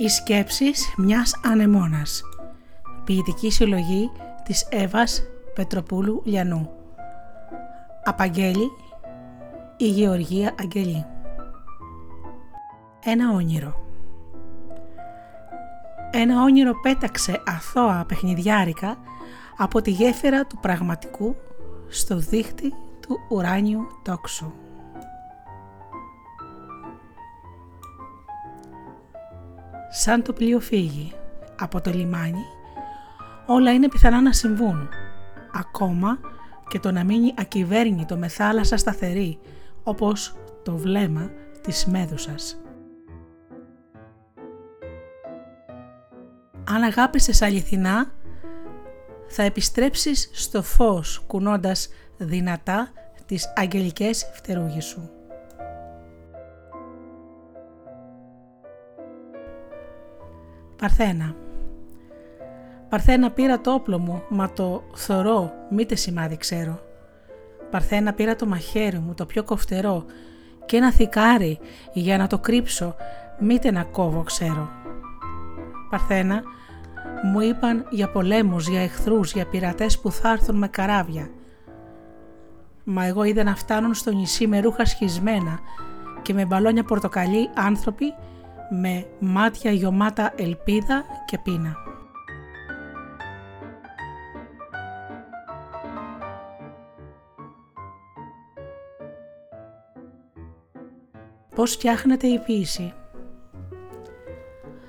Οι σκέψεις μιας ανεμόνας. Ποιητική συλλογή της Εύας Πετροπούλου Λιανού. Απαγγέλη η Γεωργία Αγγελή. Ένα όνειρο. Ένα όνειρο πέταξε αθώα παιχνιδιάρικα από τη γέφυρα του πραγματικού στο δίχτυ του ουράνιου τόξου. Σαν το πλοίο φύγει από το λιμάνι, όλα είναι πιθανά να συμβούν, ακόμα και το να μείνει ακυβέρνητο με θάλασσα σταθερή, όπως το βλέμμα της Μέδουσας. Αν αγάπησες αληθινά, θα επιστρέψεις στο φως κουνώντας δυνατά τις αγγελικές φτερούγες σου. Παρθένα Παρθένα πήρα το όπλο μου, μα το θωρώ, μήτε σημάδι ξέρω. Παρθένα πήρα το μαχαίρι μου, το πιο κοφτερό, και ένα θικάρι για να το κρύψω, μήτε να κόβω ξέρω. Παρθένα, μου είπαν για πολέμους, για εχθρούς, για πειρατές που θα έρθουν με καράβια. Μα εγώ είδα να φτάνουν στο νησί με ρούχα σχισμένα και με μπαλόνια πορτοκαλί άνθρωποι με μάτια γιωμάτα ελπίδα και πείνα. Πώς φτιάχνεται η ποίηση.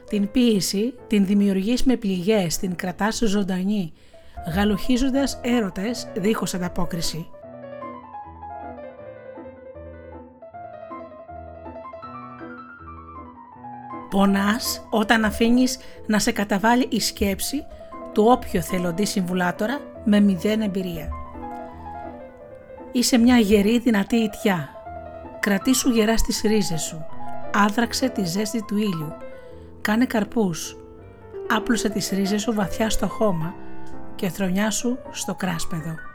Την ποίηση την δημιουργείς με πληγές, την κρατάς ζωντανή, γαλουχίζοντας έρωτες δίχως ανταπόκριση. Πονάς όταν αφήνεις να σε καταβάλει η σκέψη του όποιο θελοντή συμβουλάτορα με μηδέν εμπειρία. Είσαι μια γερή δυνατή ιτιά. Κρατήσου γερά στις ρίζες σου. Άδραξε τη ζέστη του ήλιου. Κάνε καρπούς. Άπλωσε τις ρίζες σου βαθιά στο χώμα και θρονιά σου στο κράσπεδο.